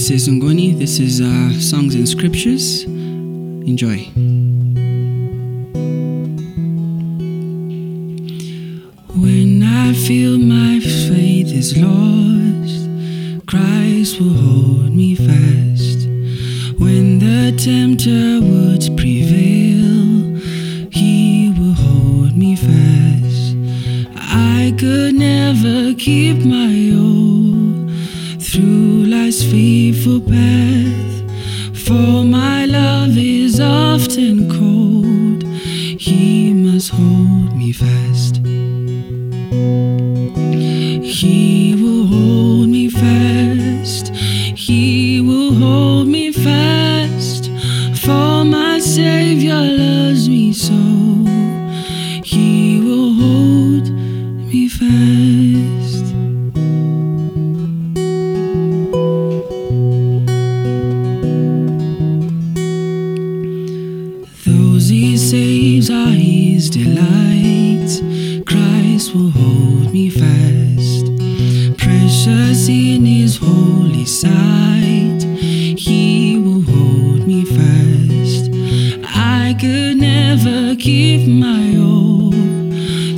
this is Ungoni. This is uh, Songs and Scriptures. Enjoy. When I feel my faith is lost, Christ will hold me fast. Life's faithful path. For my love is often cold, he must hold me fast. He will hold me fast. He will hold me fast. For my Savior loves me so. His delight. Christ will hold me fast. Precious in his holy sight. He will hold me fast. I could never keep my all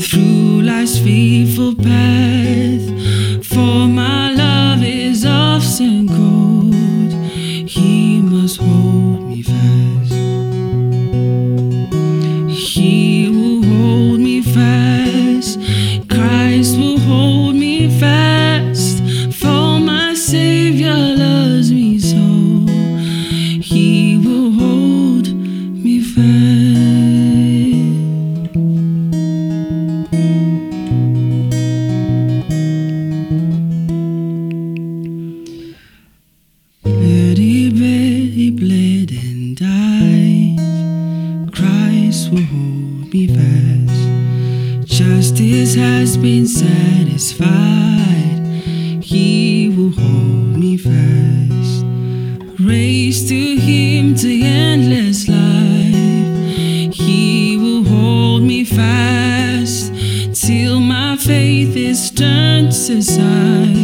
through life's faithful path. Savior loves me so. He will hold me fast. He bled and died. Christ will hold me fast. Justice has been satisfied. He will hold till my faith is turned. When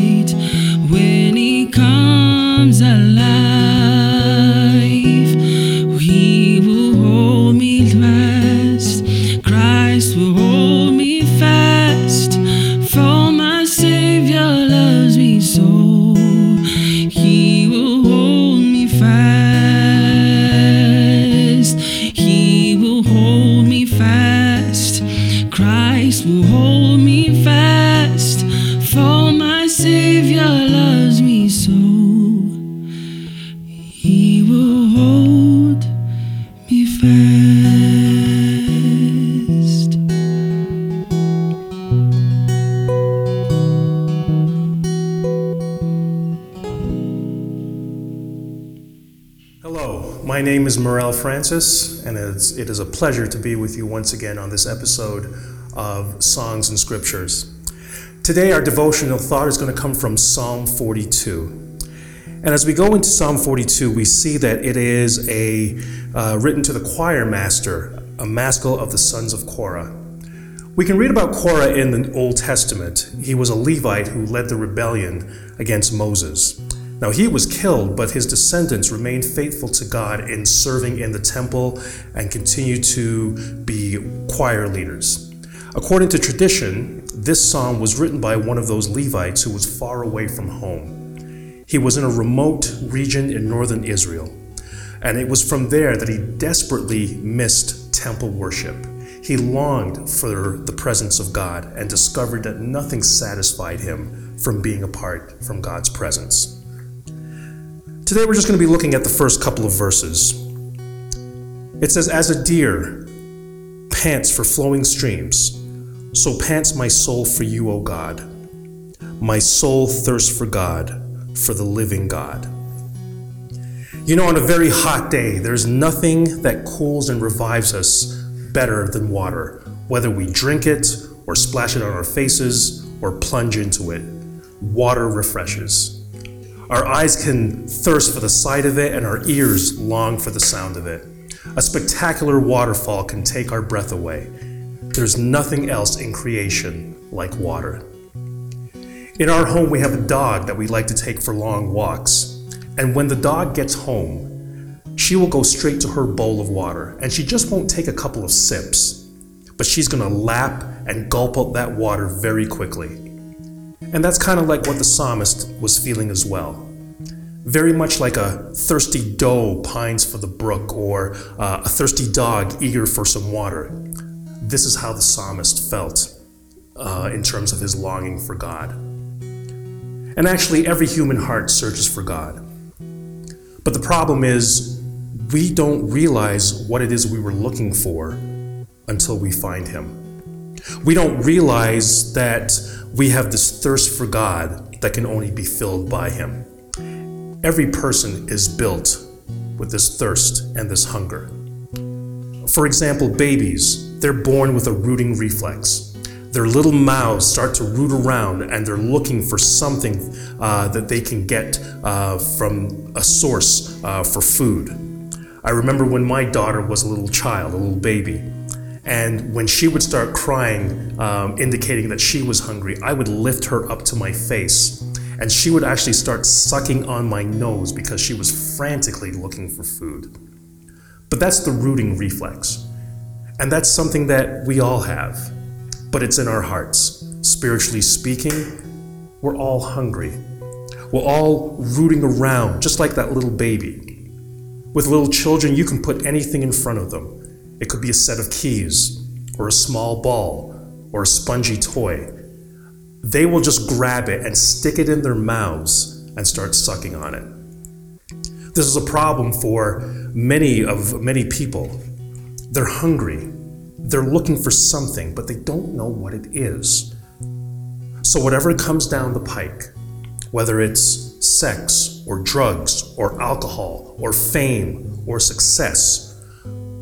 name is Morel Francis, and it's, it is a pleasure to be with you once again on this episode of Songs and Scriptures. Today, our devotional thought is going to come from Psalm 42. And as we go into Psalm 42, we see that it is a uh, written to the choir master, a maskil of the sons of Korah. We can read about Korah in the Old Testament. He was a Levite who led the rebellion against Moses. Now, he was killed, but his descendants remained faithful to God in serving in the temple and continue to be choir leaders. According to tradition, this psalm was written by one of those Levites who was far away from home. He was in a remote region in northern Israel, and it was from there that he desperately missed temple worship. He longed for the presence of God and discovered that nothing satisfied him from being apart from God's presence. Today we're just going to be looking at the first couple of verses. It says, As a deer pants for flowing streams, so pants my soul for you, O God. My soul thirsts for God, for the living God. You know, on a very hot day, there's nothing that cools and revives us better than water, whether we drink it or splash it on our faces or plunge into it. Water refreshes. Our eyes can thirst for the sight of it, and our ears long for the sound of it. A spectacular waterfall can take our breath away. There's nothing else in creation like water. In our home, we have a dog that we like to take for long walks. And when the dog gets home, she will go straight to her bowl of water and she just won't take a couple of sips, but she's to lap and gulp up that water very quickly. And that's kind of like what the psalmist was feeling as well. Very much like a thirsty doe pines for the brook or uh, a thirsty dog eager for some water. This is how the psalmist felt uh, in terms of his longing for God. And actually, every human heart searches for God. But the problem is, we don't realize what it is we were looking for until we find Him. We don't realize that we have this thirst for God that can only be filled by Him. Every person is built with this thirst and this hunger. For example, babies, they're born with a rooting reflex. Their little mouths start to root around and they're looking for something uh, that they can get uh, from a source uh, for food. I remember when my daughter was a little child, a little baby, and when she would start crying, um, indicating that she was hungry, I would lift her up to my face. And she would actually start sucking on my nose because she was frantically looking for food. But that's the rooting reflex. And that's something that we all have, but it's in our hearts. Spiritually speaking, we're all hungry. We're all rooting around, just like that little baby. With little children, you can put anything in front of them. It could be a set of keys, or a small ball, or a spongy toy. They will just grab it and stick it in their mouths and start sucking on it. This is a problem for many of many people. They're hungry. They're looking for something, but they don't know what it is. So whatever comes down the pike, whether it's sex or drugs or alcohol or fame or success,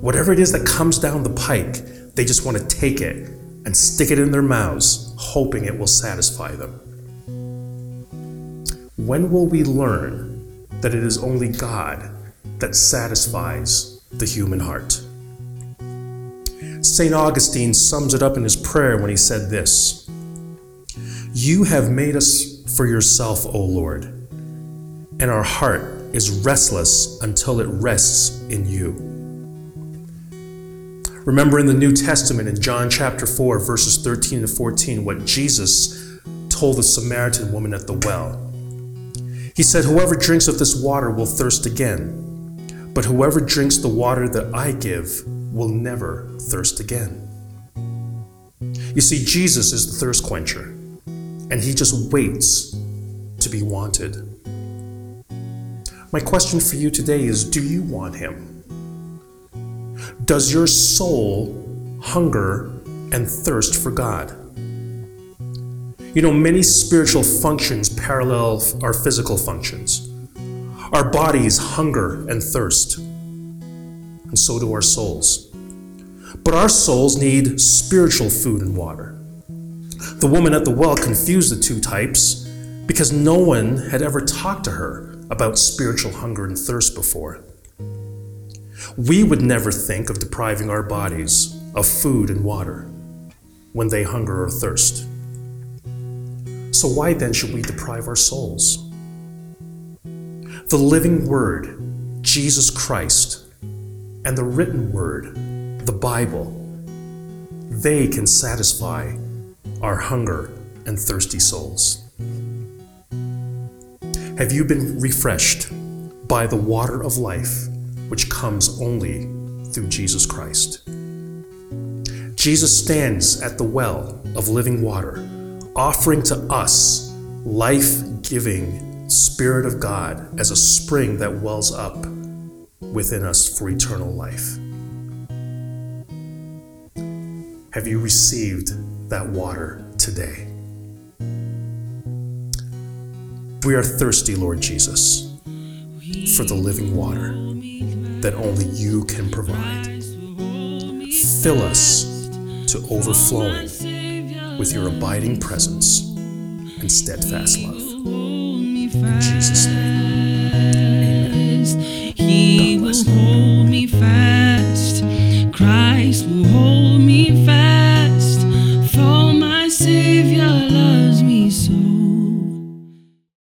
whatever it is that comes down the pike, they just want to take it and stick it in their mouths, hoping it will satisfy them. When will we learn that it is only God that satisfies the human heart? St. Augustine sums it up in his prayer when he said this You have made us for yourself, O Lord, and our heart is restless until it rests in you. Remember in the New Testament in John chapter 4, verses 13 to 14, what Jesus told the Samaritan woman at the well. He said, Whoever drinks of this water will thirst again, but whoever drinks the water that I give will never thirst again. You see, Jesus is the thirst quencher and he just waits to be wanted. My question for you today is Do you want him? Does your soul hunger and thirst for God? You know, many spiritual functions parallel our physical functions. Our bodies hunger and thirst, and so do our souls. But our souls need spiritual food and water. The woman at the well confused the two types because no one had ever talked to her about spiritual hunger and thirst before. We would never think of depriving our bodies of food and water when they hunger or thirst. So, why then should we deprive our souls? The living Word, Jesus Christ, and the written Word, the Bible, they can satisfy our hunger and thirsty souls. Have you been refreshed by the water of life which comes only through Jesus Christ? Jesus stands at the well of living water, offering to us life giving Spirit of God as a spring that wells up within us for eternal life. Have you received that water today. We are thirsty, Lord Jesus, for the living water that only you can provide. Fill us to overflowing with your abiding presence and steadfast love. In Jesus' name, amen. He will hold